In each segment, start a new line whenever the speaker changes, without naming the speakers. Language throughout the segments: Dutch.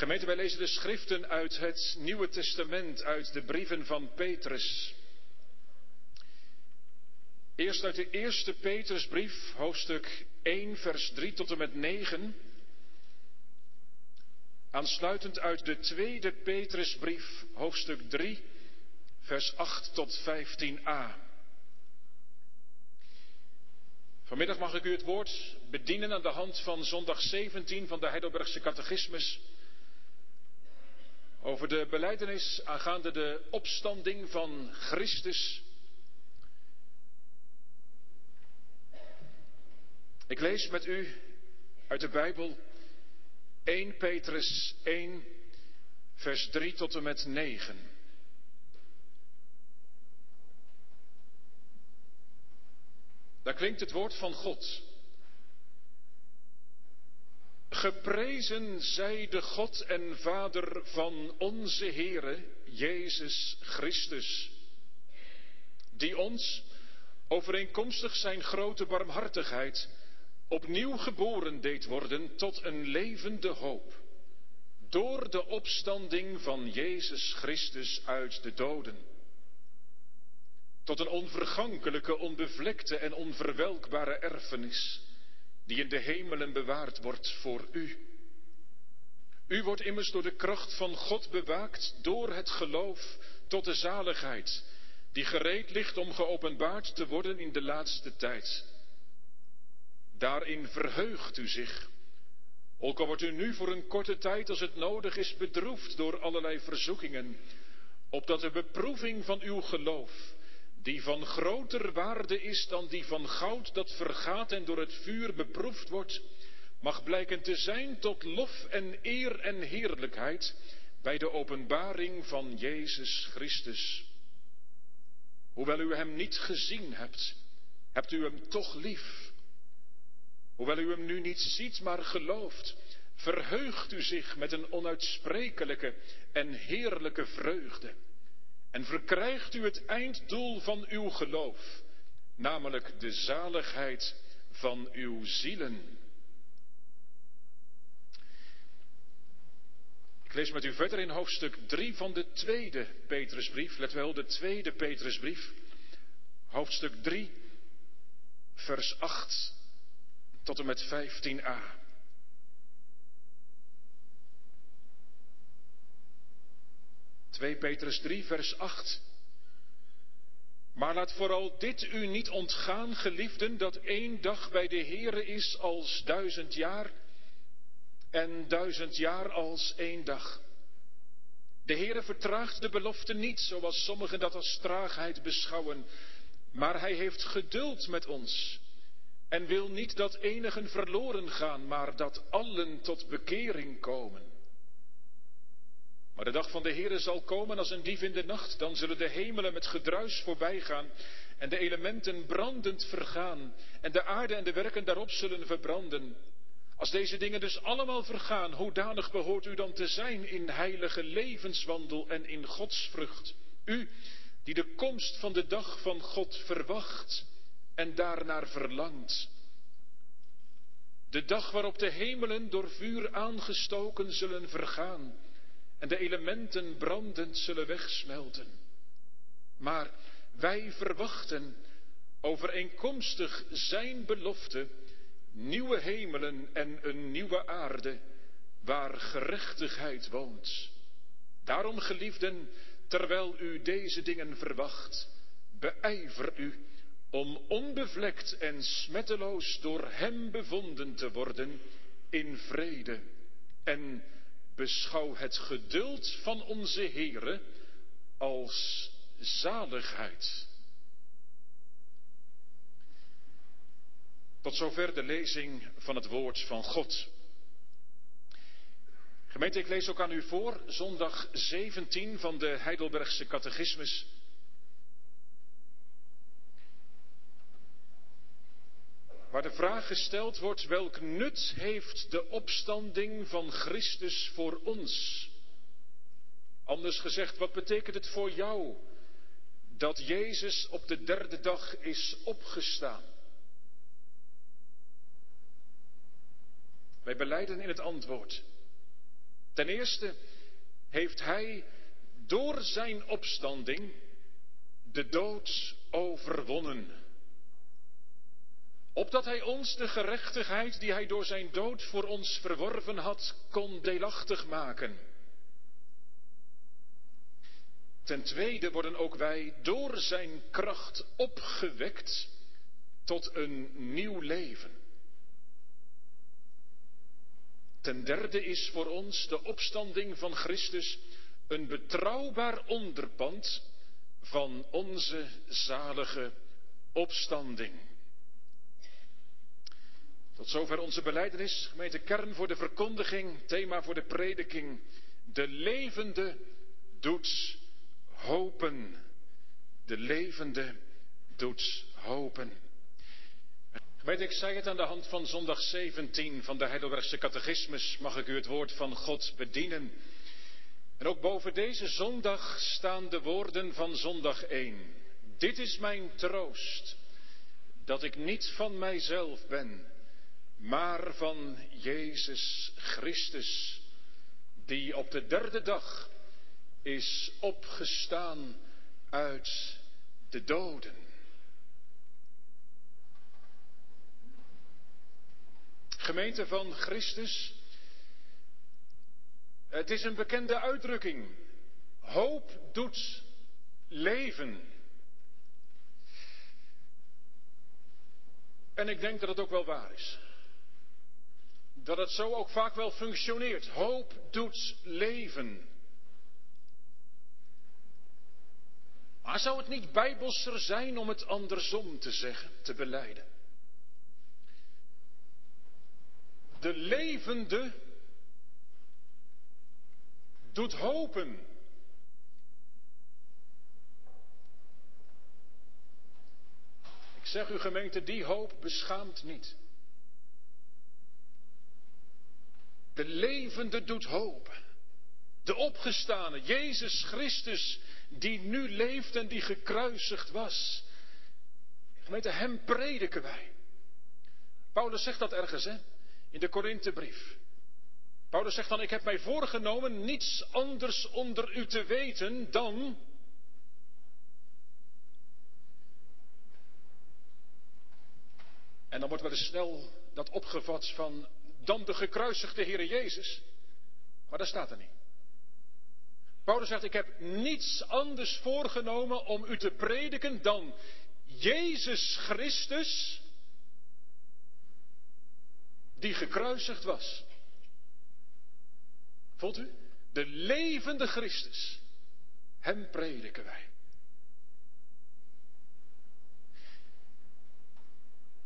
Gemeente, wij lezen de schriften uit het Nieuwe Testament, uit de brieven van Petrus. Eerst uit de eerste Petrusbrief, hoofdstuk 1, vers 3 tot en met 9. Aansluitend uit de tweede Petrusbrief, hoofdstuk 3, vers 8 tot 15a. Vanmiddag mag ik u het woord bedienen aan de hand van zondag 17 van de Heidelbergse Catechismus over de beleidenis aangaande de opstanding van Christus. Ik lees met u uit de Bijbel 1 Petrus 1, vers 3 tot en met 9. Daar klinkt het woord van God. Geprezen zij de God en Vader van onze Heere Jezus Christus, die ons, overeenkomstig zijn grote barmhartigheid, opnieuw geboren deed worden tot een levende hoop, door de opstanding van Jezus Christus uit de doden, tot een onvergankelijke, onbevlekte en onverwelkbare erfenis die in de hemelen bewaard wordt voor u. U wordt immers door de kracht van God bewaakt door het geloof tot de zaligheid, die gereed ligt om geopenbaard te worden in de laatste tijd. Daarin verheugt u zich, ook al wordt u nu voor een korte tijd als het nodig is bedroefd door allerlei verzoekingen, opdat de beproeving van uw geloof, die van groter waarde is dan die van goud dat vergaat en door het vuur beproefd wordt, mag blijken te zijn tot lof en eer en heerlijkheid bij de openbaring van Jezus Christus. Hoewel u hem niet gezien hebt, hebt u hem toch lief. Hoewel u hem nu niet ziet, maar gelooft, verheugt u zich met een onuitsprekelijke en heerlijke vreugde en verkrijgt u het einddoel van uw geloof, namelijk de zaligheid van uw zielen. Ik lees met u verder in hoofdstuk 3 van de tweede Petrusbrief. Let wel, de tweede Petrusbrief. Hoofdstuk 3, vers 8 tot en met 15a. 2 Petrus 3, vers 8. Maar laat vooral dit u niet ontgaan, geliefden, dat één dag bij de Heere is als duizend jaar en duizend jaar als één dag. De Heere vertraagt de belofte niet, zoals sommigen dat als traagheid beschouwen, maar hij heeft geduld met ons en wil niet dat enigen verloren gaan, maar dat allen tot bekering komen. Maar de dag van de Heere zal komen als een dief in de nacht. Dan zullen de hemelen met gedruis voorbij gaan en de elementen brandend vergaan en de aarde en de werken daarop zullen verbranden. Als deze dingen dus allemaal vergaan, hoedanig behoort u dan te zijn in heilige levenswandel en in godsvrucht? U die de komst van de dag van God verwacht en daarnaar verlangt. De dag waarop de hemelen door vuur aangestoken zullen vergaan en de elementen brandend zullen wegsmelten. Maar wij verwachten overeenkomstig zijn belofte nieuwe hemelen en een nieuwe aarde waar gerechtigheid woont. Daarom, geliefden, terwijl u deze dingen verwacht, beijver u om onbevlekt en smetteloos door Hem bevonden te worden in vrede en beschouw het geduld van onze Heere als zaligheid. Tot zover de lezing van het woord van God. Gemeente, ik lees ook aan u voor zondag 17 van de Heidelbergse Catechismus. Waar de vraag gesteld wordt, welk nut heeft de opstanding van Christus voor ons? Anders gezegd, wat betekent het voor jou dat Jezus op de derde dag is opgestaan? Wij beleiden in het antwoord. Ten eerste heeft Hij door zijn opstanding de dood overwonnen. Opdat Hij ons de gerechtigheid die Hij door zijn dood voor ons verworven had, kon deelachtig maken. Ten tweede worden ook wij door Zijn kracht opgewekt tot een nieuw leven. Ten derde is voor ons de opstanding van Christus een betrouwbaar onderpand van onze zalige opstanding. Tot zover onze beleidenis, gemeente kern voor de verkondiging, thema voor de prediking. De levende doet hopen. De levende doet hopen. Gemeente, ik zei het aan de hand van zondag 17 van de Heidelbergse catechismus, mag ik u het woord van God bedienen. En ook boven deze zondag staan de woorden van zondag 1. Dit is mijn troost, dat ik niet van mijzelf ben, maar van Jezus Christus, die op de derde dag is opgestaan uit de doden. Gemeente van Christus, het is een bekende uitdrukking. Hoop doet leven. En ik denk dat het ook wel waar is. Dat het zo ook vaak wel functioneert. Hoop doet leven. Maar zou het niet bijbelser zijn om het andersom te zeggen, te beleiden? De levende doet hopen. Ik zeg u gemeente, die hoop beschaamt niet. De levende doet hopen. De opgestane, Jezus Christus, die nu leeft en die gekruisigd was. Gemeente, hem prediken wij. Paulus zegt dat ergens, hè? In de Korinthebrief. Paulus zegt dan, ik heb mij voorgenomen niets anders onder u te weten dan. En dan wordt wel eens snel dat opgevat van dan de gekruisigde Heer Jezus. Maar dat staat er niet. Paulus zegt, ik heb niets anders voorgenomen om u te prediken dan Jezus Christus, die gekruisigd was. Voelt u? De levende Christus. Hem prediken wij.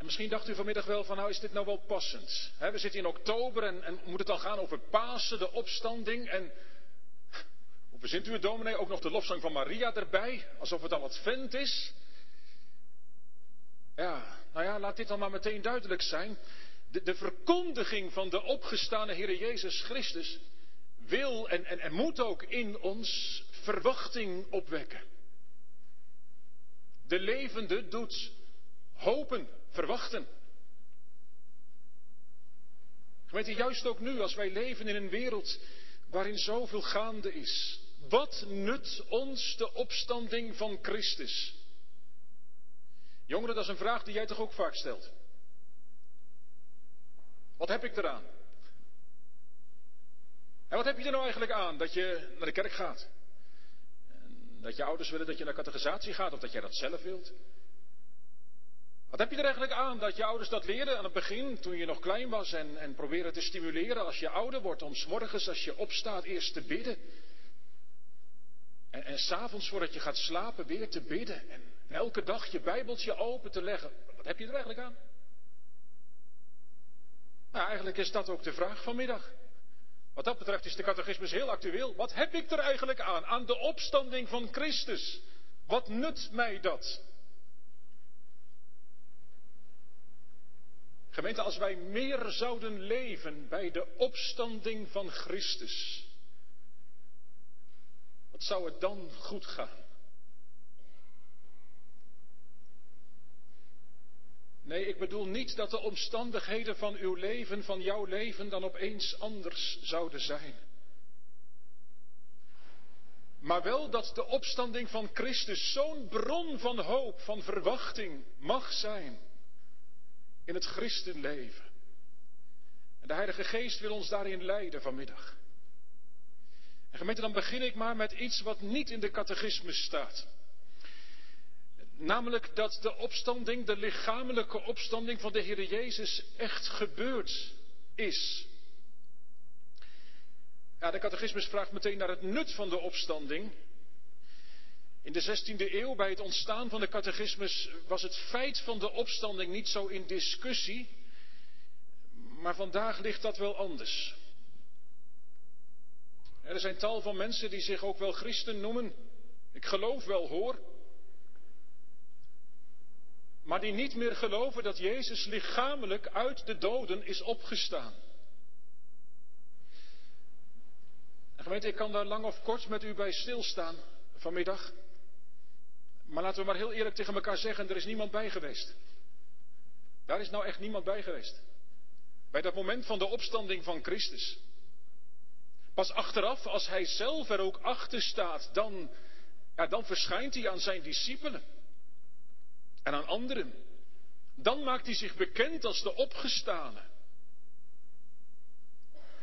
En misschien dacht u vanmiddag wel van nou is dit nou wel passend. we zitten in oktober en, en moet het dan gaan over Pasen, de opstanding. En hoe verzint u het dominee? Ook nog de lofzang van Maria erbij. Alsof het al advent is. Ja, nou ja, laat dit dan maar meteen duidelijk zijn. De, de verkondiging van de opgestane Heer Jezus Christus wil en, en, en moet ook in ons verwachting opwekken. De levende doet hopen, verwachten. Gemeente, juist ook nu, als wij leven in een wereld waarin zoveel gaande is. Wat nut ons de opstanding van Christus? Jongeren, dat is een vraag die jij toch ook vaak stelt. Wat heb ik eraan? En wat heb je er nou eigenlijk aan dat je naar de kerk gaat? Dat je ouders willen dat je naar catechisatie gaat of dat jij dat zelf wilt? Wat heb je er eigenlijk aan dat je ouders dat leren aan het begin, toen je nog klein was, en, en proberen te stimuleren als je ouder wordt, om morgens als je opstaat eerst te bidden. En, en s'avonds voordat je gaat slapen weer te bidden. En, en elke dag je bijbeltje open te leggen. Wat heb je er eigenlijk aan? Nou, eigenlijk is dat ook de vraag vanmiddag. Wat dat betreft is de catechismus heel actueel. Wat heb ik er eigenlijk aan? Aan de opstanding van Christus. Wat nut mij dat? Gemeente, als wij meer zouden leven bij de opstanding van Christus, wat zou het dan goed gaan? Nee, ik bedoel niet dat de omstandigheden van uw leven, van jouw leven, dan opeens anders zouden zijn. Maar wel dat de opstanding van Christus zo'n bron van hoop, van verwachting mag zijn in het christenleven. En de Heilige Geest wil ons daarin leiden vanmiddag. En gemeente, dan begin ik maar met iets wat niet in de catechismus staat. Namelijk dat de opstanding, de lichamelijke opstanding van de Heer Jezus echt gebeurd is. Ja, de catechismus vraagt meteen naar het nut van de opstanding. In de 16e eeuw, bij het ontstaan van de catechismus, was het feit van de opstanding niet zo in discussie. Maar vandaag ligt dat wel anders. Er zijn tal van mensen die zich ook wel christen noemen. Ik geloof wel hoor. Maar die niet meer geloven dat Jezus lichamelijk uit de doden is opgestaan. En gemeente, ik kan daar lang of kort met u bij stilstaan vanmiddag. Maar laten we maar heel eerlijk tegen elkaar zeggen, er is niemand bij geweest. Daar is nou echt niemand bij geweest. Bij dat moment van de opstanding van Christus. Pas achteraf, als hij zelf er ook achter staat, dan, ja, dan verschijnt hij aan zijn discipelen en aan anderen. Dan maakt hij zich bekend als de opgestane.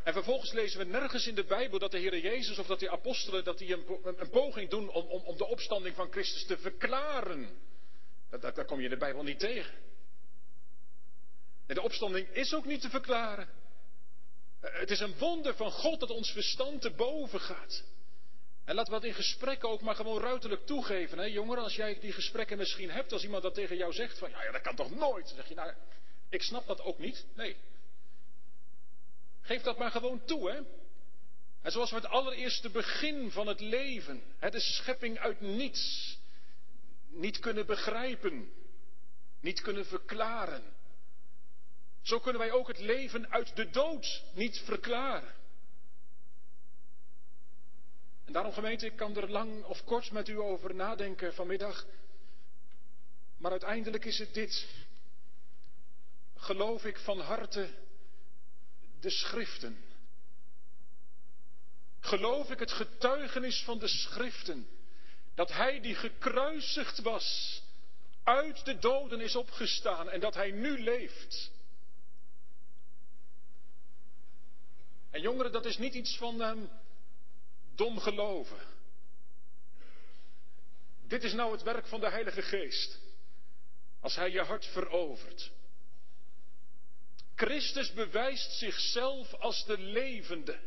En vervolgens lezen we nergens in de Bijbel dat de Heer Jezus of dat de apostelen dat die een, poging doen om, om, de opstanding van Christus te verklaren. Dat, dat, kom je in de Bijbel niet tegen. En de opstanding is ook niet te verklaren. Het is een wonder van God dat ons verstand te boven gaat. En laten we dat in gesprekken ook maar gewoon ruiterlijk toegeven. Hè? Jongeren, als jij die gesprekken misschien hebt, als iemand dat tegen jou zegt, van ja, ja dat kan toch nooit? Dan zeg je, nou, ik snap dat ook niet. Nee. Geef dat maar gewoon toe, hè. En zoals we het allereerste begin van het leven, hè, de schepping uit niets, niet kunnen begrijpen, niet kunnen verklaren. Zo kunnen wij ook het leven uit de dood niet verklaren. En daarom gemeente, ik kan er lang of kort met u over nadenken vanmiddag. Maar uiteindelijk is het dit. Geloof ik van harte de schriften. Geloof ik het getuigenis van de schriften. Dat hij die gekruisigd was, uit de doden is opgestaan en dat hij nu leeft. En jongeren, dat is niet iets van um, dom geloven. Dit is nou het werk van de Heilige Geest. Als Hij je hart verovert. Christus bewijst zichzelf als de levende.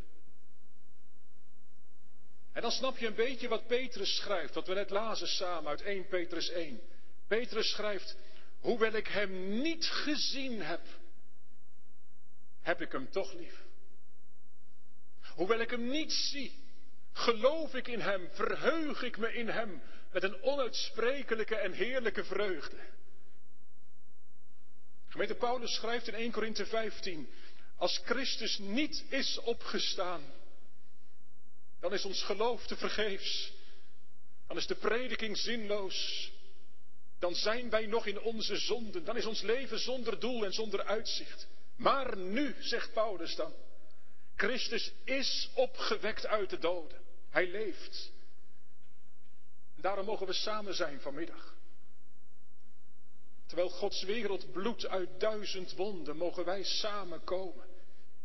En dan snap je een beetje wat Petrus schrijft, wat we net lazen samen uit 1 Petrus 1. Petrus schrijft, hoewel ik hem niet gezien heb, heb ik hem toch lief. Hoewel ik hem niet zie, geloof ik in hem, verheug ik me in hem met een onuitsprekelijke en heerlijke vreugde. Gemeente Paulus schrijft in 1 Korinthe 15, als Christus niet is opgestaan, dan is ons geloof te vergeefs. Dan is de prediking zinloos. Dan zijn wij nog in onze zonden. Dan is ons leven zonder doel en zonder uitzicht. Maar nu, zegt Paulus dan, Christus is opgewekt uit de doden. Hij leeft. Daarom mogen we samen zijn vanmiddag. Terwijl Gods wereld bloedt uit duizend wonden, mogen wij samenkomen.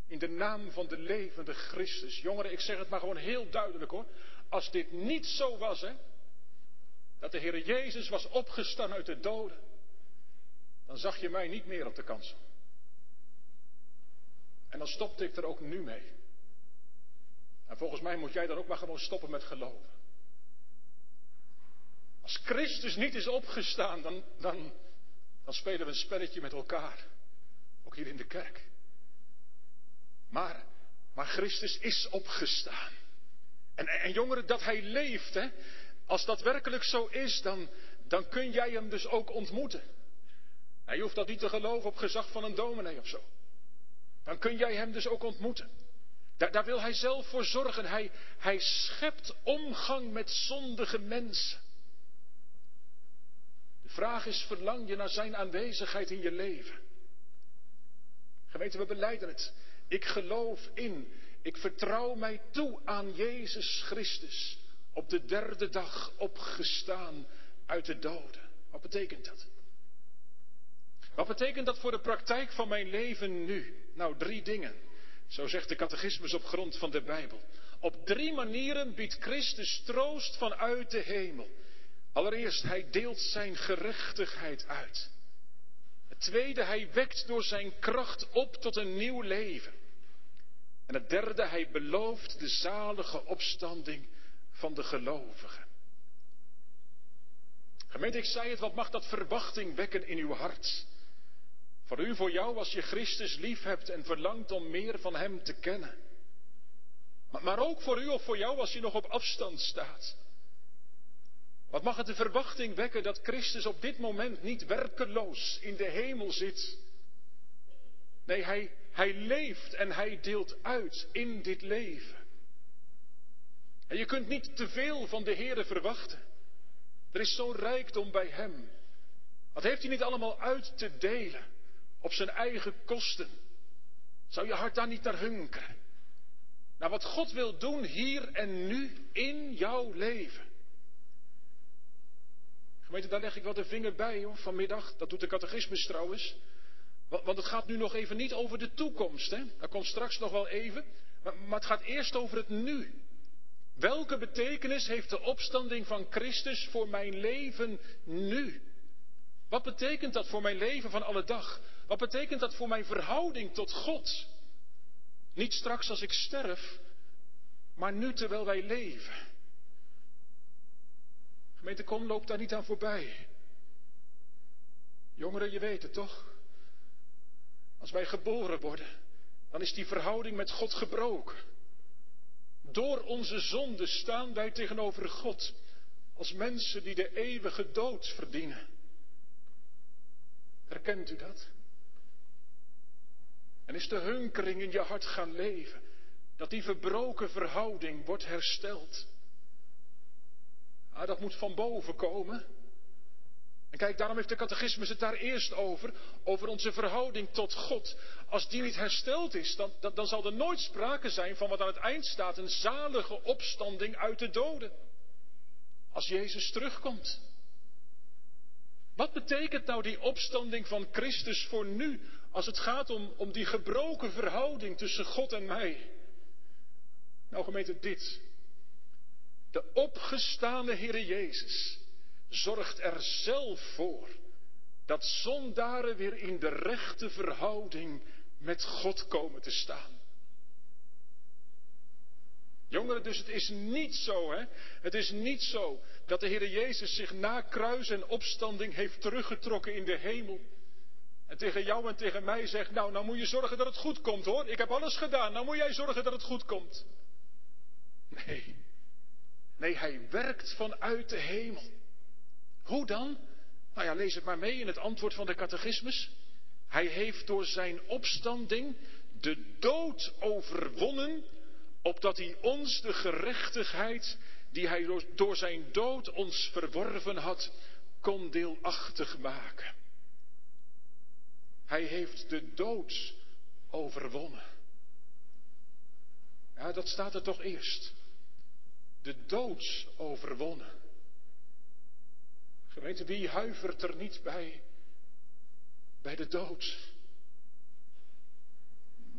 In de naam van de levende Christus. Jongeren, ik zeg het maar gewoon heel duidelijk hoor. Als dit niet zo was, hè. Dat de Heer Jezus was opgestaan uit de doden. Dan zag je mij niet meer op de kansel. En dan stopte ik er ook nu mee. En volgens mij moet jij dan ook maar gewoon stoppen met geloven. Als Christus niet is opgestaan, dan, dan, dan spelen we een spelletje met elkaar. Ook hier in de kerk. Maar, maar Christus is opgestaan. En, en jongeren, dat hij leeft, hè, als dat werkelijk zo is, dan, dan kun jij hem dus ook ontmoeten. Hij je hoeft dat niet te geloven op gezag van een dominee of zo. Dan kun jij hem dus ook ontmoeten. Daar, daar wil hij zelf voor zorgen. Hij, hij schept omgang met zondige mensen. Vraag is, verlang je naar zijn aanwezigheid in je leven? Gemeente, we beleiden het. Ik geloof in, ik vertrouw mij toe aan Jezus Christus op de derde dag opgestaan uit de doden. Wat betekent dat? Wat betekent dat voor de praktijk van mijn leven nu? Nou, drie dingen. Zo zegt de catechismus op grond van de Bijbel. Op drie manieren biedt Christus troost vanuit de hemel. Allereerst, hij deelt zijn gerechtigheid uit. Het tweede, hij wekt door zijn kracht op tot een nieuw leven. En het derde, hij belooft de zalige opstanding van de gelovigen. Gemeente, ik zei het, wat mag dat verwachting wekken in uw hart? Voor u, voor jou, als je Christus lief hebt en verlangt om meer van Hem te kennen. Maar, maar ook voor u of voor jou als je nog op afstand staat. Wat mag het de verwachting wekken dat Christus op dit moment niet werkeloos in de hemel zit? Nee, hij, hij leeft en hij deelt uit in dit leven. En je kunt niet te veel van de Heere verwachten. Er is zo'n rijkdom bij Hem. Wat heeft hij niet allemaal uit te delen op zijn eigen kosten? Zou je hart daar niet naar hunkeren? Naar wat God wil doen hier en nu in jouw leven. Gemeente, daar leg ik wel de vinger bij hoor, vanmiddag. Dat doet de catechismus trouwens. Want het gaat nu nog even niet over de toekomst. Hè? Dat komt straks nog wel even. Maar, maar het gaat eerst over het nu. Welke betekenis heeft de opstanding van Christus voor mijn leven nu? Wat betekent dat voor mijn leven van alle dag? Wat betekent dat voor mijn verhouding tot God? Niet straks als ik sterf, maar nu terwijl wij leven. Gemeente Kom loopt daar niet aan voorbij. Jongeren, je weet het toch? Als wij geboren worden, dan is die verhouding met God gebroken. Door onze zonde staan wij tegenover God als mensen die de eeuwige dood verdienen. Herkent u dat? En is de hunkering in je hart gaan leven, dat die verbroken verhouding wordt hersteld? Ah, dat moet van boven komen. En kijk, daarom heeft de catechismus het daar eerst over, over onze verhouding tot God. Als die niet hersteld is, dan, dan, dan, zal er nooit sprake zijn van wat aan het eind staat, een zalige opstanding uit de doden. Als Jezus terugkomt. Wat betekent nou die opstanding van Christus voor nu, als het gaat om, om die gebroken verhouding tussen God en mij? Nou gemeente, dit. De opgestane Heere Jezus zorgt er zelf voor dat zondaren weer in de rechte verhouding met God komen te staan. Jongeren, dus het is niet zo, hè? Het is niet zo dat de Heer Jezus zich na kruis en opstanding heeft teruggetrokken in de hemel. En tegen jou en tegen mij zegt, nou, nou moet je zorgen dat het goed komt hoor. Ik heb alles gedaan, nou moet jij zorgen dat het goed komt. Nee, nee, hij werkt vanuit de hemel. Hoe dan? Nou ja, lees het maar mee in het antwoord van de catechismus. Hij heeft door zijn opstanding de dood overwonnen, opdat hij ons de gerechtigheid die hij door zijn dood ons verworven had, kon deelachtig maken. Hij heeft de dood overwonnen. Ja, dat staat er toch eerst. De dood overwonnen. Gemeente, wie huivert er niet bij, bij de dood?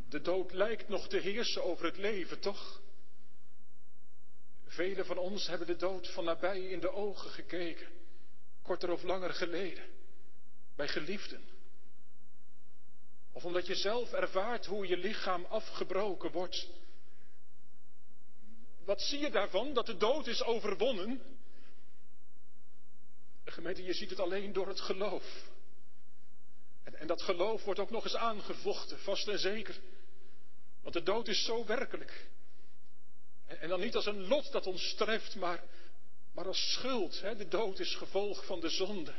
De dood lijkt nog te heersen over het leven, toch? Velen van ons hebben de dood van nabij in de ogen gekeken, korter of langer geleden, bij geliefden. Of omdat je zelf ervaart hoe je lichaam afgebroken wordt. Wat zie je daarvan? Dat de dood is overwonnen? Gemeente, je ziet het alleen door het geloof. En, en dat geloof wordt ook nog eens aangevochten, vast en zeker. Want de dood is zo werkelijk. En, en dan niet als een lot dat ons treft, maar, maar als schuld. Hè? De dood is gevolg van de zonde.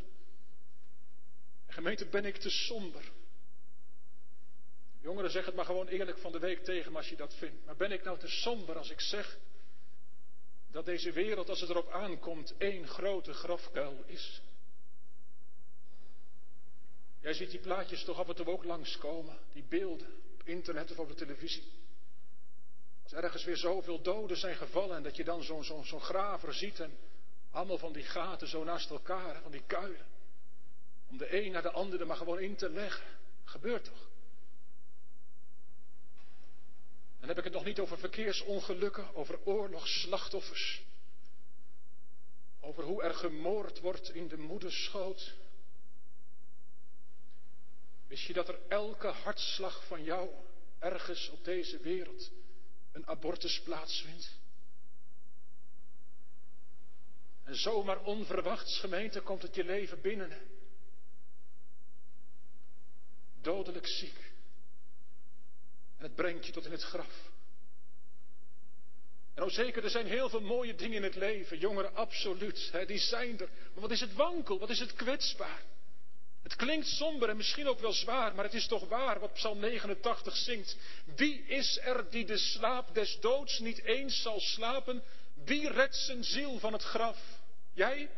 En gemeente, ben ik te somber? Jongeren, zeg het maar gewoon eerlijk van de week tegen me als je dat vindt. Maar ben ik nou te somber als ik zeg dat deze wereld, als het erop aankomt, één grote grafkuil is. Jij ziet die plaatjes toch af en toe ook langskomen, die beelden, op internet of op de televisie. Als ergens weer zoveel doden zijn gevallen en dat je dan zo'n zo, zo graver ziet en allemaal van die gaten zo naast elkaar, van die kuilen. Om de een naar de ander er maar gewoon in te leggen. Gebeurt toch? Dan heb ik het nog niet over verkeersongelukken, over oorlogsslachtoffers. Over hoe er gemoord wordt in de moederschoot. Wist je dat er elke hartslag van jou ergens op deze wereld een abortus plaatsvindt? En zomaar onverwachts, gemeente, komt het je leven binnen. Dodelijk ziek. En het brengt je tot in het graf. En zeker, er zijn heel veel mooie dingen in het leven. Jongeren, absoluut. Hè, die zijn er. Maar wat is het wankel? Wat is het kwetsbaar? Het klinkt somber en misschien ook wel zwaar, maar het is toch waar wat Psalm 89 zingt. Wie is er die de slaap des doods niet eens zal slapen? Wie redt zijn ziel van het graf? Jij?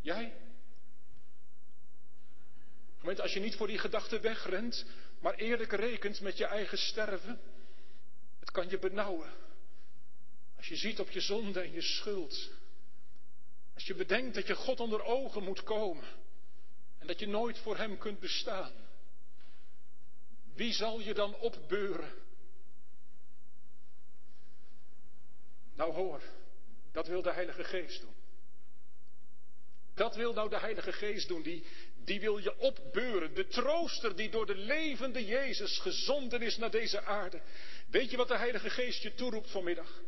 Jij? Gemeente, als je niet voor die gedachte wegrent, maar eerlijk rekent met je eigen sterven, het kan je benauwen. Als je ziet op je zonde en je schuld. Als je bedenkt dat je God onder ogen moet komen en dat je nooit voor Hem kunt bestaan. Wie zal je dan opbeuren? Nou hoor, dat wil de Heilige Geest doen. Dat wil nou de Heilige Geest doen, die, die wil je opbeuren. De trooster die door de levende Jezus gezonden is naar deze aarde. Weet je wat de Heilige Geest je toeroept vanmiddag?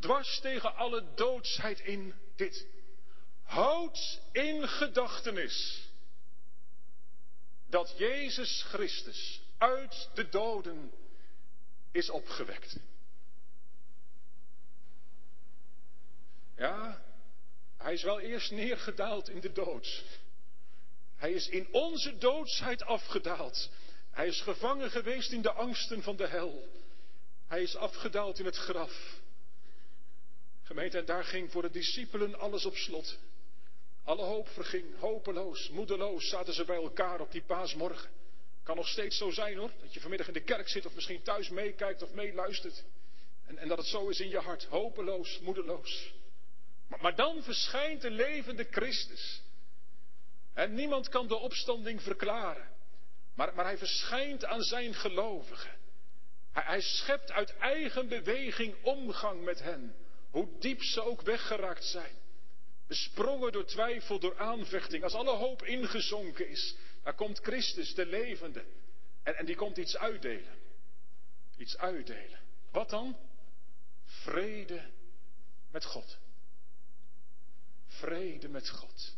Dwars tegen alle doodsheid in dit. Houd in gedachtenis dat Jezus Christus uit de doden is opgewekt. Ja, hij is wel eerst neergedaald in de dood. Hij is in onze doodsheid afgedaald. Hij is gevangen geweest in de angsten van de hel. Hij is afgedaald in het graf. Gemeente, en daar ging voor de discipelen alles op slot. Alle hoop verging, hopeloos, moedeloos zaten ze bij elkaar op die paasmorgen. Kan nog steeds zo zijn hoor, dat je vanmiddag in de kerk zit of misschien thuis meekijkt of meeluistert. En, en dat het zo is in je hart, hopeloos, moedeloos. Maar, maar dan verschijnt de levende Christus. En niemand kan de opstanding verklaren. Maar, maar hij verschijnt aan zijn gelovigen. Hij, hij schept uit eigen beweging omgang met hen. Hoe diep ze ook weggeraakt zijn. Besprongen door twijfel, door aanvechting. Als alle hoop ingezonken is, dan komt Christus, de levende. En, en die komt iets uitdelen. Iets uitdelen. Wat dan? Vrede met God. Vrede met God.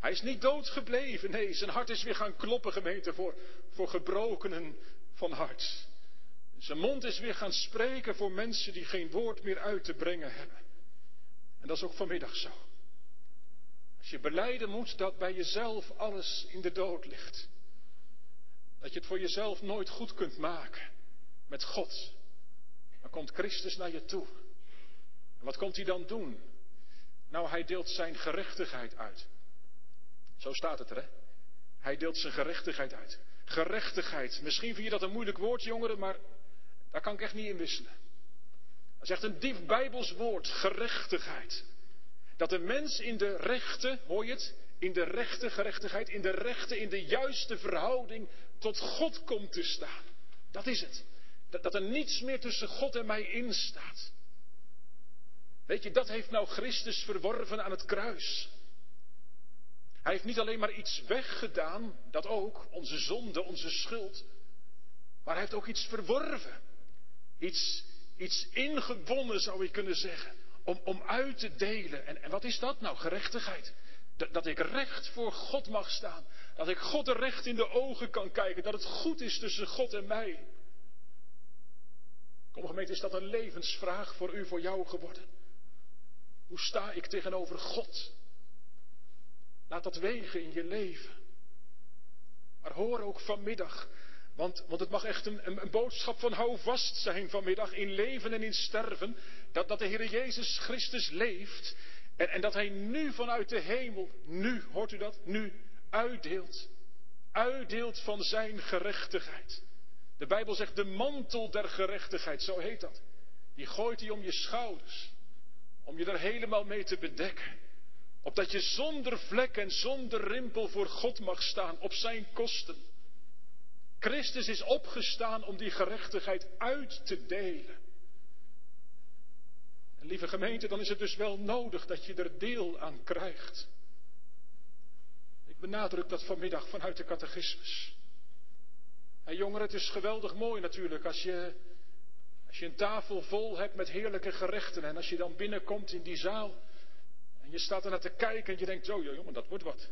Hij is niet dood gebleven. Nee, zijn hart is weer gaan kloppen, gemeente, voor, voor gebrokenen van hart. Zijn mond is weer gaan spreken voor mensen die geen woord meer uit te brengen hebben. En dat is ook vanmiddag zo. Als je beleiden moet dat bij jezelf alles in de dood ligt. Dat je het voor jezelf nooit goed kunt maken. Met God. Dan komt Christus naar je toe. En wat komt hij dan doen? Nou, hij deelt zijn gerechtigheid uit. Zo staat het er, hè? Hij deelt zijn gerechtigheid uit. Gerechtigheid. Misschien vind je dat een moeilijk woord, jongeren, maar daar kan ik echt niet in wisselen. Dat is echt een diep Bijbels woord, gerechtigheid. Dat de mens in de rechte, hoor je het? In de rechte gerechtigheid, in de rechte, in de juiste verhouding tot God komt te staan. Dat is het. Dat, dat er niets meer tussen God en mij in staat. Weet je, dat heeft nou Christus verworven aan het kruis. Hij heeft niet alleen maar iets weggedaan, dat ook, onze zonde, onze schuld. Maar hij heeft ook iets verworven. Iets, iets ingewonnen zou je kunnen zeggen. Om, om uit te delen. En, en wat is dat nou? Gerechtigheid. Dat, dat ik recht voor God mag staan. Dat ik God recht in de ogen kan kijken. Dat het goed is tussen God en mij. Kom gemeente, is dat een levensvraag voor u, voor jou geworden? Hoe sta ik tegenover God? Laat dat wegen in je leven. Maar hoor ook vanmiddag, want, want het mag echt een, een, een, boodschap van hou vast zijn vanmiddag in leven en in sterven, dat, dat de Heer Jezus Christus leeft en, en dat Hij nu vanuit de hemel, nu, hoort u dat, nu uitdeelt, uitdeelt van Zijn gerechtigheid. De Bijbel zegt de mantel der gerechtigheid, zo heet dat. Die gooit hij om je schouders. Om je er helemaal mee te bedekken. Opdat je zonder vlek en zonder rimpel voor God mag staan op zijn kosten. Christus is opgestaan om die gerechtigheid uit te delen. En lieve gemeente, dan is het dus wel nodig dat je er deel aan krijgt. Ik benadruk dat vanmiddag vanuit de catechismus. En jongeren, het is geweldig mooi natuurlijk als je, als je een tafel vol hebt met heerlijke gerechten. En als je dan binnenkomt in die zaal en je staat er naar te kijken en je denkt, zo jongen, dat wordt wat.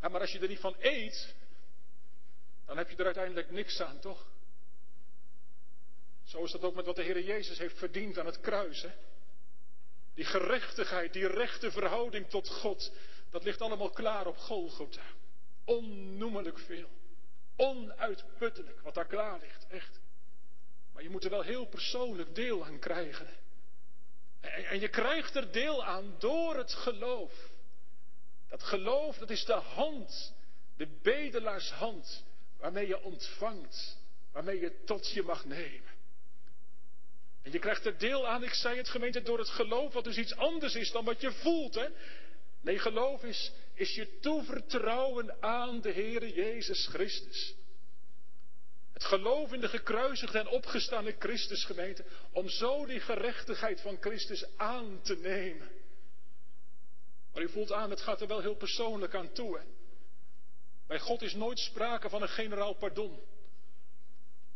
Maar als je er niet van eet, dan heb je er uiteindelijk niks aan, toch? Zo is dat ook met wat de Heer Jezus heeft verdiend aan het kruis. Hè? Die gerechtigheid, die rechte verhouding tot God, dat ligt allemaal klaar op Golgotha. Onnoemelijk veel. Onuitputtelijk wat daar klaar ligt, echt. Maar je moet er wel heel persoonlijk deel aan krijgen. En, je krijgt er deel aan door het geloof. Dat geloof, dat is de hand, de bedelaarshand, waarmee je ontvangt, waarmee je tot je mag nemen. En je krijgt er deel aan, ik zei het gemeente, door het geloof, wat dus iets anders is dan wat je voelt. Hè? Nee, geloof is, is je toevertrouwen aan de Heere Jezus Christus. Het geloof in de gekruisigde en opgestane Christus gemeente, om zo die gerechtigheid van Christus aan te nemen. Maar u voelt aan, het gaat er wel heel persoonlijk aan toe. Bij God is nooit sprake van een generaal pardon.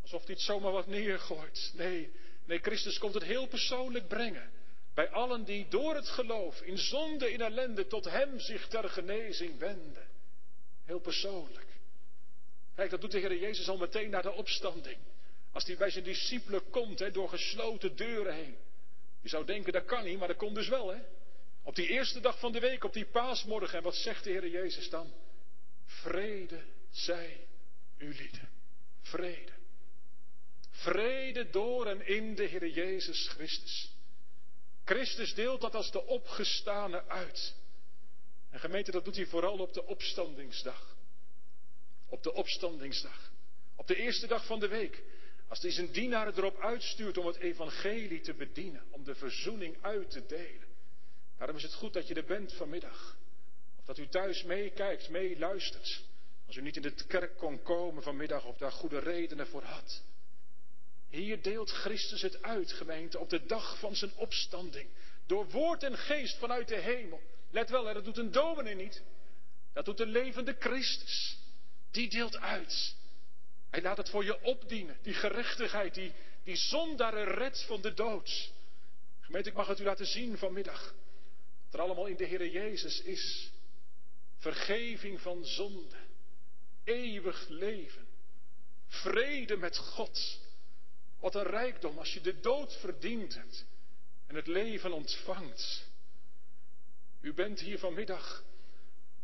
Alsof hij het zomaar wat neergooit. Nee, nee, Christus komt het heel persoonlijk brengen. Bij allen die door het geloof in zonde, in ellende tot Hem zich ter genezing wenden. Heel persoonlijk. Kijk, dat doet de Heer Jezus al meteen na de opstanding. Als hij bij zijn discipelen komt, hè, door gesloten deuren heen. Je zou denken, dat kan niet, maar dat komt dus wel, hè. Op die eerste dag van de week, op die paasmorgen. En wat zegt de Heer Jezus dan? Vrede zij u lieden. Vrede. Vrede door en in de Heer Jezus Christus. Christus deelt dat als de opgestane uit. En gemeente, dat doet hij vooral op de opstandingsdag. Op de opstandingsdag. Op de eerste dag van de week. Als hij zijn dienaren erop uitstuurt om het evangelie te bedienen. Om de verzoening uit te delen. Daarom is het goed dat je er bent vanmiddag. Of dat u thuis meekijkt, meeluistert. Als u niet in de kerk kon komen vanmiddag of daar goede redenen voor had. Hier deelt Christus het uit, gemeente, op de dag van zijn opstanding. Door woord en geest vanuit de hemel. Let wel, dat doet een dominee niet. Dat doet de levende Christus. Die deelt uit. Hij laat het voor je opdienen. Die gerechtigheid, die, die zondaren redt van de dood. Gemeente, ik mag het u laten zien vanmiddag. Wat er allemaal in de Heer Jezus is. Vergeving van zonde. Eeuwig leven. Vrede met God. Wat een rijkdom als je de dood verdiend hebt en het leven ontvangt. U bent hier vanmiddag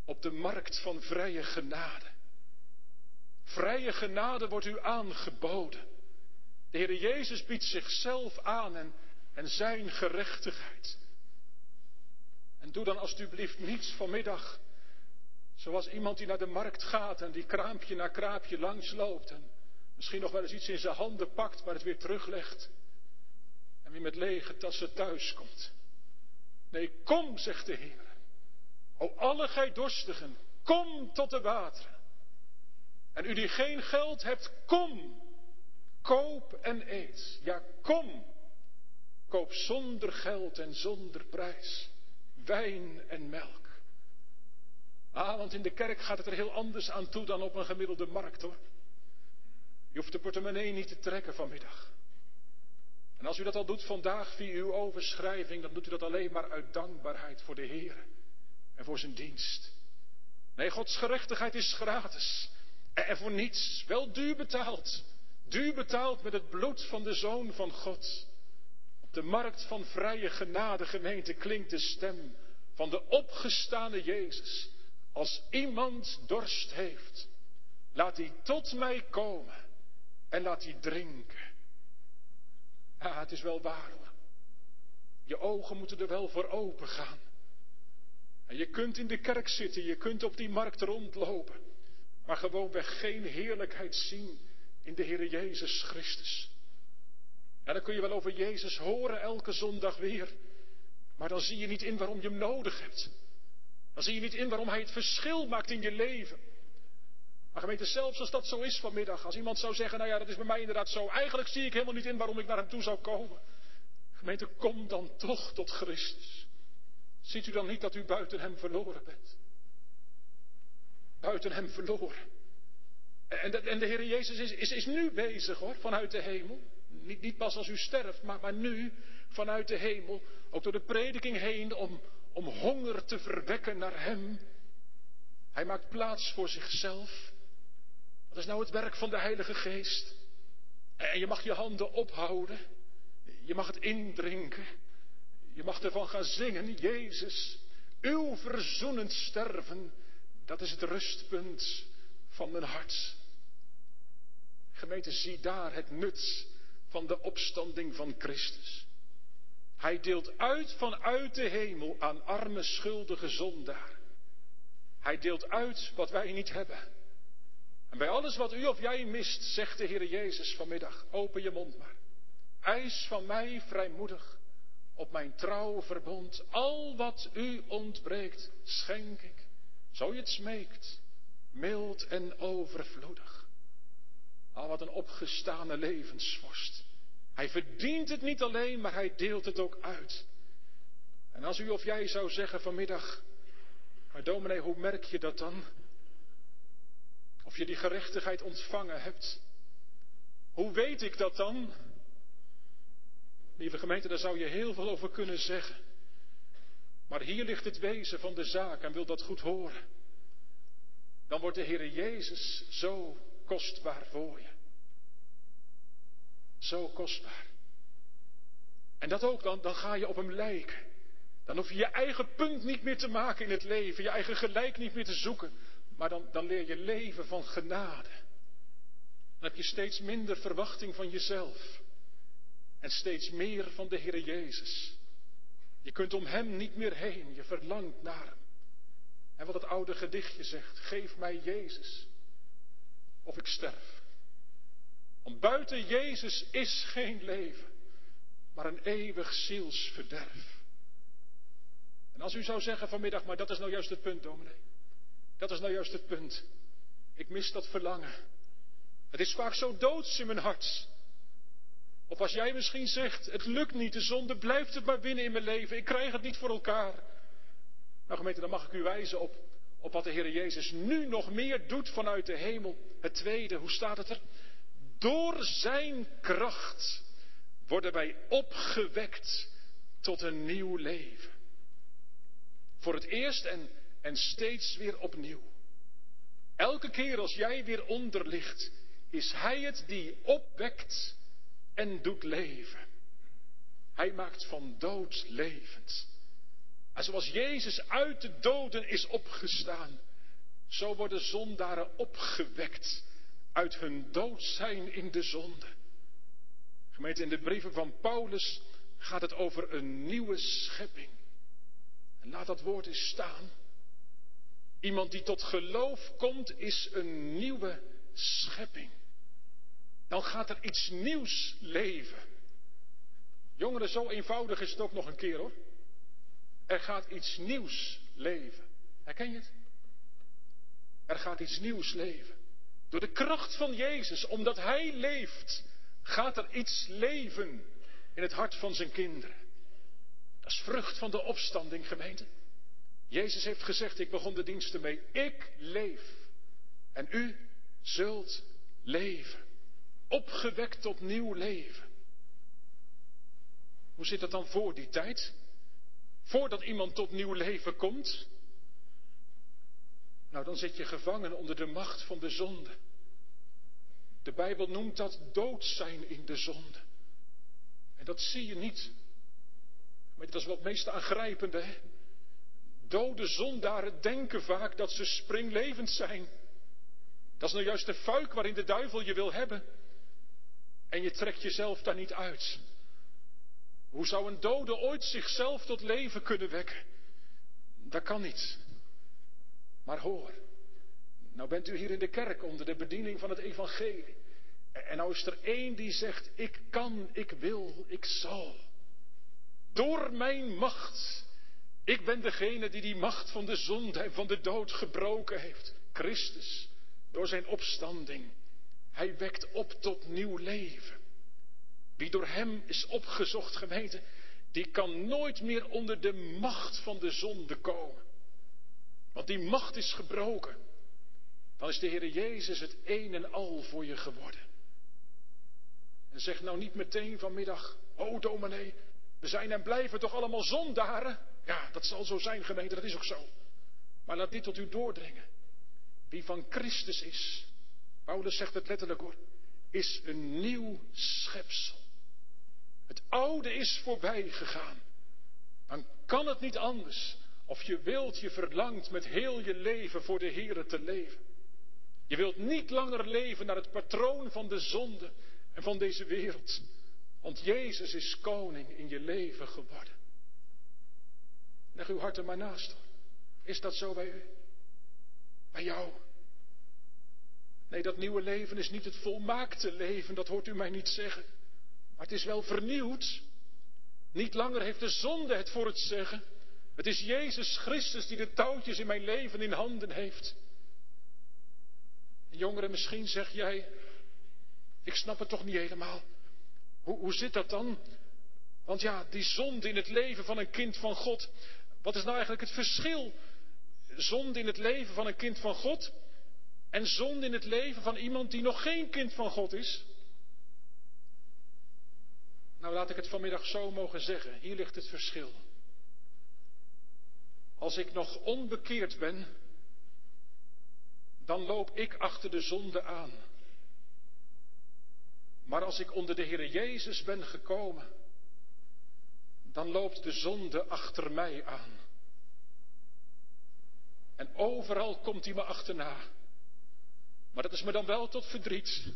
op de markt van vrije genade. Vrije genade wordt u aangeboden. De Heer Jezus biedt zichzelf aan en, en zijn gerechtigheid. En doe dan alstublieft niets vanmiddag zoals iemand die naar de markt gaat en die kraampje na kraampje langsloopt en Misschien nog wel eens iets in zijn handen pakt, maar het weer teruglegt. En weer met lege tassen thuis komt. Nee, kom, zegt de Heer. O alle gij dorstigen, kom tot de wateren. En u die geen geld hebt, kom. Koop en eet. Ja, kom. Koop zonder geld en zonder prijs. Wijn en melk. Ah, want in de kerk gaat het er heel anders aan toe dan op een gemiddelde markt hoor. Je hoeft de portemonnee niet te trekken vanmiddag. En als u dat al doet vandaag via uw overschrijving, dan doet u dat alleen maar uit dankbaarheid voor de Heer en voor zijn dienst. Nee, Gods gerechtigheid is gratis. En voor niets, wel duur betaald. Duur betaald met het bloed van de Zoon van God. Op de markt van vrije genade gemeente klinkt de stem van de opgestane Jezus. Als iemand dorst heeft, laat hij tot mij komen en laat die drinken. Ja, het is wel waar. Je ogen moeten er wel voor open gaan. En je kunt in de kerk zitten, je kunt op die markt rondlopen, maar gewoonweg geen heerlijkheid zien in de Heer Jezus Christus. En dan kun je wel over Jezus horen elke zondag weer. Maar dan zie je niet in waarom je hem nodig hebt. Dan zie je niet in waarom hij het verschil maakt in je leven. Maar gemeente, zelfs als dat zo is vanmiddag, als iemand zou zeggen, nou ja, dat is bij mij inderdaad zo, eigenlijk zie ik helemaal niet in waarom ik naar hem toe zou komen. Gemeente, kom dan toch tot Christus. Ziet u dan niet dat u buiten hem verloren bent? Buiten hem verloren. En de, en de Heer Jezus is, is, is nu bezig hoor, vanuit de hemel. Niet, niet pas als u sterft, maar, maar nu vanuit de hemel. Ook door de prediking heen om, om honger te verwekken naar Hem. Hij maakt plaats voor zichzelf. Dat is nou het werk van de Heilige Geest. En je mag je handen ophouden. Je mag het indrinken. Je mag ervan gaan zingen. Jezus, uw verzoenend sterven, dat is het rustpunt van mijn hart. Gemeente, zie daar het nut van de opstanding van Christus. Hij deelt uit vanuit de hemel aan arme schuldige zondaar. Hij deelt uit wat wij niet hebben. En bij alles wat u of jij mist, zegt de Heer Jezus vanmiddag, open je mond maar. Eis van mij vrijmoedig op mijn trouw verbond. Al wat u ontbreekt, schenk ik, zo je het smeekt, mild en overvloedig. Al wat een opgestane levensvorst. Hij verdient het niet alleen, maar hij deelt het ook uit. En als u of jij zou zeggen vanmiddag, maar dominee, hoe merk je dat dan? Of je die gerechtigheid ontvangen hebt. Hoe weet ik dat dan? Lieve gemeente, daar zou je heel veel over kunnen zeggen. Maar hier ligt het wezen van de zaak en wil dat goed horen. Dan wordt de Heer Jezus zo kostbaar voor je. Zo kostbaar. En dat ook dan, dan ga je op hem lijken. Dan hoef je je eigen punt niet meer te maken in het leven, je eigen gelijk niet meer te zoeken. Maar dan, dan leer je leven van genade. Dan heb je steeds minder verwachting van jezelf. En steeds meer van de Heer Jezus. Je kunt om Hem niet meer heen, je verlangt naar Hem. En wat het oude gedichtje zegt, geef mij Jezus, of ik sterf. Want buiten Jezus is geen leven, maar een eeuwig zielsverderf. En als u zou zeggen vanmiddag, maar dat is nou juist het punt, dominee. Dat is nou juist het punt. Ik mis dat verlangen. Het is vaak zo doods in mijn hart. Of als jij misschien zegt, het lukt niet, de zonde blijft het maar binnen in mijn leven, ik krijg het niet voor elkaar. Nou gemeente, dan mag ik u wijzen op, op wat de Heer Jezus nu nog meer doet vanuit de hemel. Het tweede, hoe staat het er? Door zijn kracht worden wij opgewekt tot een nieuw leven. Voor het eerst en, en steeds weer opnieuw. Elke keer als jij weer onder ligt, is Hij het die opwekt en doet leven. Hij maakt van dood levend. En zoals Jezus uit de doden is opgestaan, zo worden zondaren opgewekt uit hun dood zijn in de zonde. Gemeente, in de brieven van Paulus gaat het over een nieuwe schepping. En laat dat woord eens staan. Iemand die tot geloof komt, is een nieuwe schepping. Dan gaat er iets nieuws leven. Jongeren, zo eenvoudig is het ook nog een keer hoor. Er gaat iets nieuws leven. Herken je het? Er gaat iets nieuws leven. Door de kracht van Jezus, omdat Hij leeft, gaat er iets leven in het hart van zijn kinderen. Dat is vrucht van de opstanding, gemeente. Jezus heeft gezegd, ik begon de diensten mee, ik leef en u zult leven. Opgewekt tot nieuw leven. Hoe zit dat dan voor die tijd? Voordat iemand tot nieuw leven komt? Nou, dan zit je gevangen onder de macht van de zonde. De Bijbel noemt dat dood zijn in de zonde. En dat zie je niet. Maar dat is wel het meest aangrijpende. Hè? Dode zondaren denken vaak dat ze springlevend zijn. Dat is nou juist de fuik waarin de duivel je wil hebben. En je trekt jezelf daar niet uit. Hoe zou een dode ooit zichzelf tot leven kunnen wekken? Dat kan niet. Maar hoor, nou bent u hier in de kerk onder de bediening van het evangelie. En nou is er één die zegt, ik kan, ik wil, ik zal. Door mijn macht. Ik ben degene die die macht van de zonde en van de dood gebroken heeft. Christus, door zijn opstanding. Hij wekt op tot nieuw leven. Wie door hem is opgezocht, gemeente, die kan nooit meer onder de macht van de zonde komen. Want die macht is gebroken. Dan is de Heer Jezus het een en al voor je geworden. En zeg nou niet meteen vanmiddag, oh dominee, we zijn en blijven toch allemaal zondaren? Ja, dat zal zo zijn gemeente, dat is ook zo. Maar laat dit tot u doordringen. Wie van Christus is, Paulus zegt het letterlijk hoor, is een nieuw schepsel. Het oude is voorbij gegaan. Dan kan het niet anders. Of je wilt, je verlangt met heel je leven voor de Here te leven. Je wilt niet langer leven naar het patroon van de zonde en van deze wereld. Want Jezus is koning in je leven geworden. Leg uw hart er maar naast. Is dat zo bij u? Bij jou? Nee, dat nieuwe leven is niet het volmaakte leven, dat hoort u mij niet zeggen. Maar het is wel vernieuwd. Niet langer heeft de zonde het voor het zeggen. Het is Jezus Christus die de touwtjes in mijn leven in handen heeft. Jongeren, misschien zeg jij, ik snap het toch niet helemaal. Hoe, hoe zit dat dan? Want ja, die zonde in het leven van een kind van God. Wat is nou eigenlijk het verschil? Zonde in het leven van een kind van God en zonde in het leven van iemand die nog geen kind van God is. Nou, laat ik het vanmiddag zo mogen zeggen. Hier ligt het verschil. Als ik nog onbekeerd ben, dan loop ik achter de zonde aan. Maar als ik onder de Heer Jezus ben gekomen, dan loopt de zonde achter mij aan. En overal komt hij me achterna. Maar dat is me dan wel tot verdriet.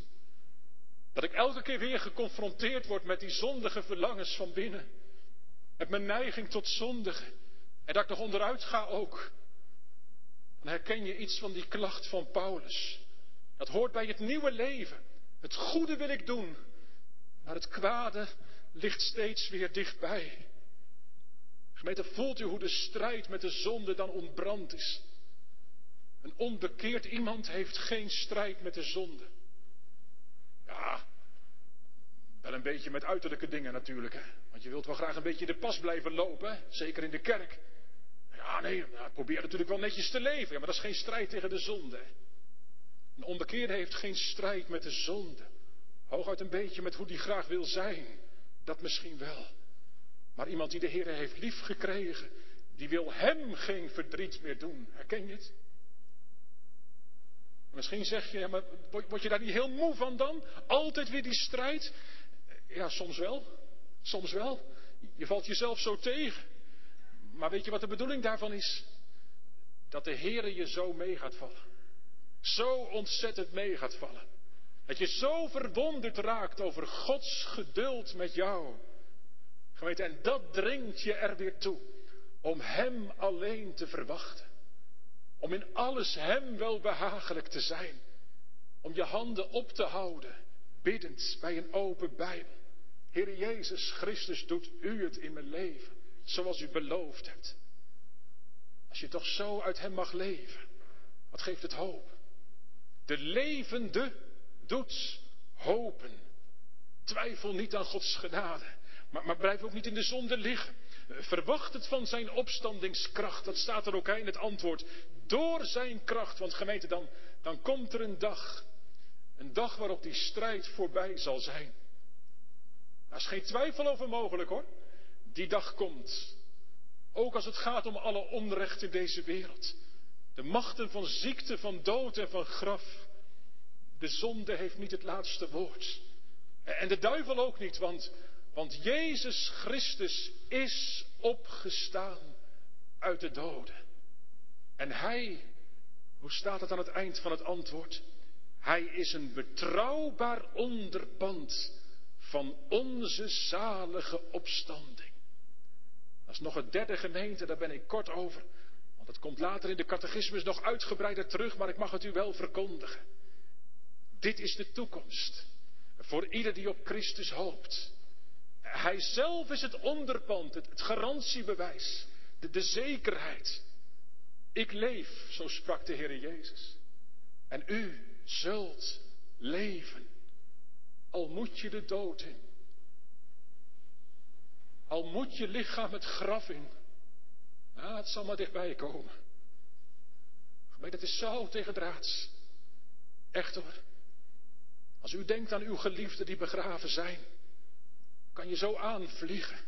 Dat ik elke keer weer geconfronteerd word met die zondige verlangens van binnen. Met mijn neiging tot zondigen. En dat ik nog onderuit ga ook. Dan herken je iets van die klacht van Paulus. Dat hoort bij het nieuwe leven. Het goede wil ik doen, maar het kwade ligt steeds weer dichtbij. Gemeente, voelt u hoe de strijd met de zonde dan ontbrand is? Een onbekeerd iemand heeft geen strijd met de zonde. Ja, wel een beetje met uiterlijke dingen natuurlijk. Hè? Want je wilt wel graag een beetje de pas blijven lopen, zeker in de kerk. Ja, nee, nou, probeer natuurlijk wel netjes te leven. Ja, maar dat is geen strijd tegen de zonde. Een onbekeerde heeft geen strijd met de zonde. Hooguit een beetje met hoe die graag wil zijn. Dat misschien wel. Maar iemand die de Heer heeft liefgekregen, die wil hem geen verdriet meer doen. Herken je het? Misschien zeg je, maar word je daar niet heel moe van dan? Altijd weer die strijd? Ja, soms wel. Soms wel. Je valt jezelf zo tegen. Maar weet je wat de bedoeling daarvan is? Dat de Heer je zo mee gaat vallen. Zo ontzettend mee gaat vallen. Dat je zo verwonderd raakt over Gods geduld met jou. Gemeente, en dat dringt je er weer toe. Om Hem alleen te verwachten. Om in alles Hem wel behagelijk te zijn. Om je handen op te houden, biddend bij een open Bijbel. Heer Jezus Christus, doet u het in mijn leven, zoals u beloofd hebt. Als je toch zo uit Hem mag leven, wat geeft het hoop? De levende doet hopen. Twijfel niet aan Gods genade, maar, maar blijf ook niet in de zonde liggen. Verwacht het van zijn opstandingskracht. Dat staat er ook in het antwoord. Door zijn kracht. Want gemeente, dan, dan komt er een dag. Een dag waarop die strijd voorbij zal zijn. Daar is geen twijfel over mogelijk hoor. Die dag komt. Ook als het gaat om alle onrecht in deze wereld. De machten van ziekte, van dood en van graf. De zonde heeft niet het laatste woord. En de duivel ook niet, want, want Jezus Christus is opgestaan uit de doden. En hij, hoe staat het aan het eind van het antwoord? Hij is een betrouwbaar onderpand van onze zalige opstanding. Dat is nog het derde gemeente, daar ben ik kort over. Want het komt later in de catechismus nog uitgebreider terug, maar ik mag het u wel verkondigen. Dit is de toekomst. Voor ieder die op Christus hoopt. Hij zelf is het onderpand, het, garantiebewijs, de, zekerheid. Ik leef, zo sprak de Heer Jezus. En u zult leven, al moet je de dood in. Al moet je lichaam het graf in. Het zal maar dichtbij komen. Maar dat is zo tegendraads. Echt hoor. Als u denkt aan uw geliefden die begraven zijn, kan je zo aanvliegen.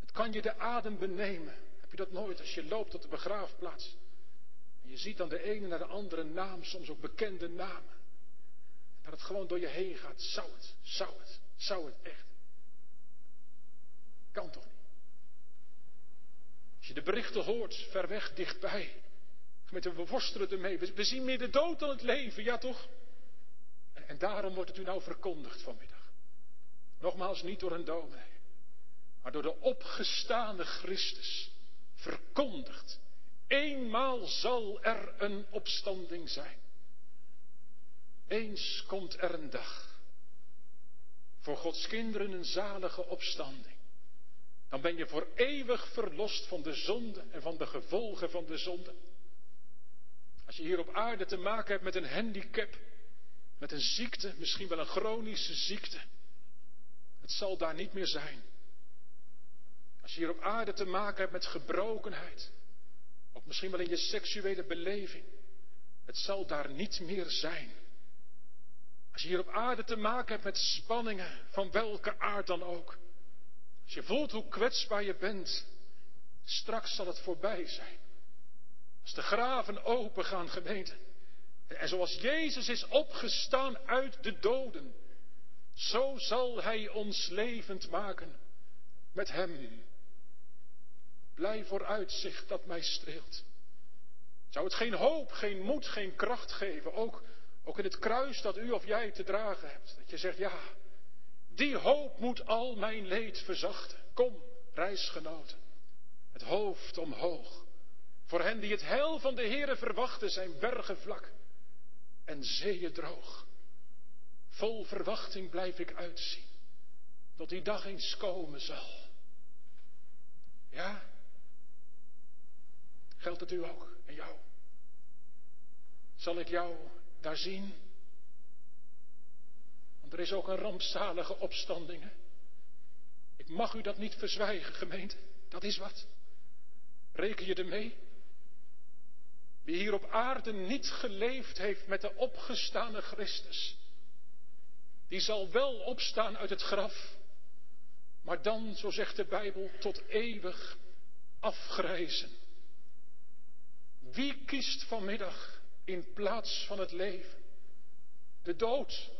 Het kan je de adem benemen. Heb je dat nooit als je loopt tot de begraafplaats? En je ziet dan de ene naar de andere naam, soms ook bekende namen. Dat het gewoon door je heen gaat. Zou het, zou het, zou het echt. Kan toch niet? Als je de berichten hoort, ver weg, dichtbij. Gemeente, we worstelen ermee. We, zien meer de dood dan het leven, ja toch? En daarom wordt het u nou verkondigd vanmiddag. Nogmaals, niet door een dominee, maar door de opgestane Christus. Verkondigd. Eenmaal zal er een opstanding zijn. Eens komt er een dag. Voor Gods kinderen een zalige opstanding. Dan ben je voor eeuwig verlost van de zonde en van de gevolgen van de zonde. Als je hier op aarde te maken hebt met een handicap, met een ziekte, misschien wel een chronische ziekte, het zal daar niet meer zijn. Als je hier op aarde te maken hebt met gebrokenheid, of misschien wel in je seksuele beleving, het zal daar niet meer zijn. Als je hier op aarde te maken hebt met spanningen, van welke aard dan ook, als je voelt hoe kwetsbaar je bent, straks zal het voorbij zijn. Als de graven open gaan, gemeente. En zoals Jezus is opgestaan uit de doden, zo zal Hij ons levend maken met Hem. Blij vooruitzicht dat mij streelt. Zou het geen hoop, geen moed, geen kracht geven, ook, ook in het kruis dat u of jij te dragen hebt. Dat je zegt, ja, die hoop moet al mijn leed verzachten. Kom, reisgenoten, het hoofd omhoog. Voor hen die het heil van de Heere verwachten zijn bergen vlak en zeeën droog. Vol verwachting blijf ik uitzien, tot die dag eens komen zal. Ja? Geldt het u ook en jou? Zal ik jou daar zien? Want er is ook een rampzalige opstanding. Ik mag u dat niet verzwijgen, gemeente. Dat is wat. Reken je ermee? Wie hier op aarde niet geleefd heeft met de opgestane Christus, die zal wel opstaan uit het graf, maar dan, zo zegt de Bijbel, tot eeuwig afgrijzen. Wie kiest vanmiddag in plaats van het leven? De dood.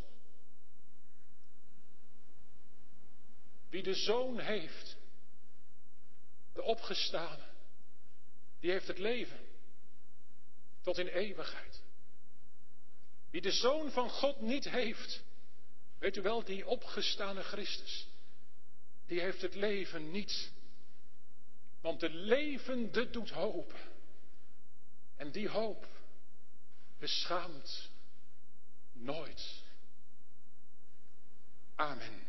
Wie de zoon heeft, de opgestane, die heeft het leven tot in eeuwigheid. Wie de zoon van God niet heeft, weet u wel, die opgestane Christus, die heeft het leven niet. Want de levende doet hopen. En die hoop beschaamt nooit. Amen.